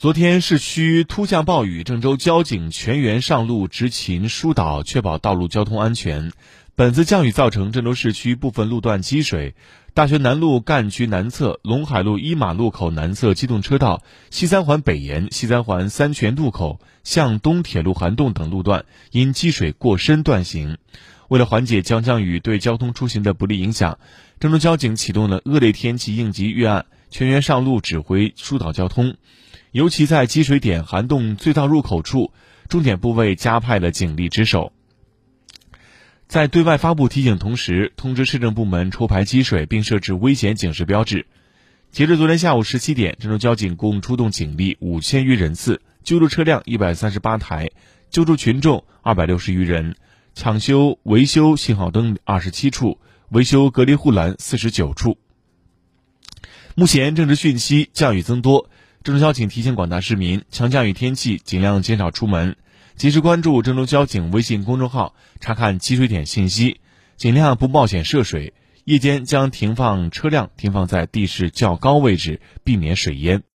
昨天市区突降暴雨，郑州交警全员上路执勤疏导，确保道路交通安全。本次降雨造成郑州市区部分路段积水，大学南路干渠南侧、陇海路一马路口南侧机动车道、西三环北沿、西三环三泉渡口、向东铁路涵洞等路段因积水过深断行。为了缓解将降雨对交通出行的不利影响，郑州交警启动了恶劣天气应急预案，全员上路指挥疏导交通。尤其在积水点涵洞隧道入口处，重点部位加派了警力值守。在对外发布提醒同时，通知市政部门抽排积水，并设置危险警示标志。截至昨天下午十七点，郑州交警共出动警力五千余人次，救助车辆一百三十八台，救助群众二百六十余人，抢修维修信号灯二十七处，维修隔离护栏四十九处。目前正值汛期，降雨增多。郑州交警提醒广大市民，强降雨天气尽量减少出门，及时关注郑州交警微信公众号，查看积水点信息，尽量不冒险涉水。夜间将停放车辆停放在地势较高位置，避免水淹。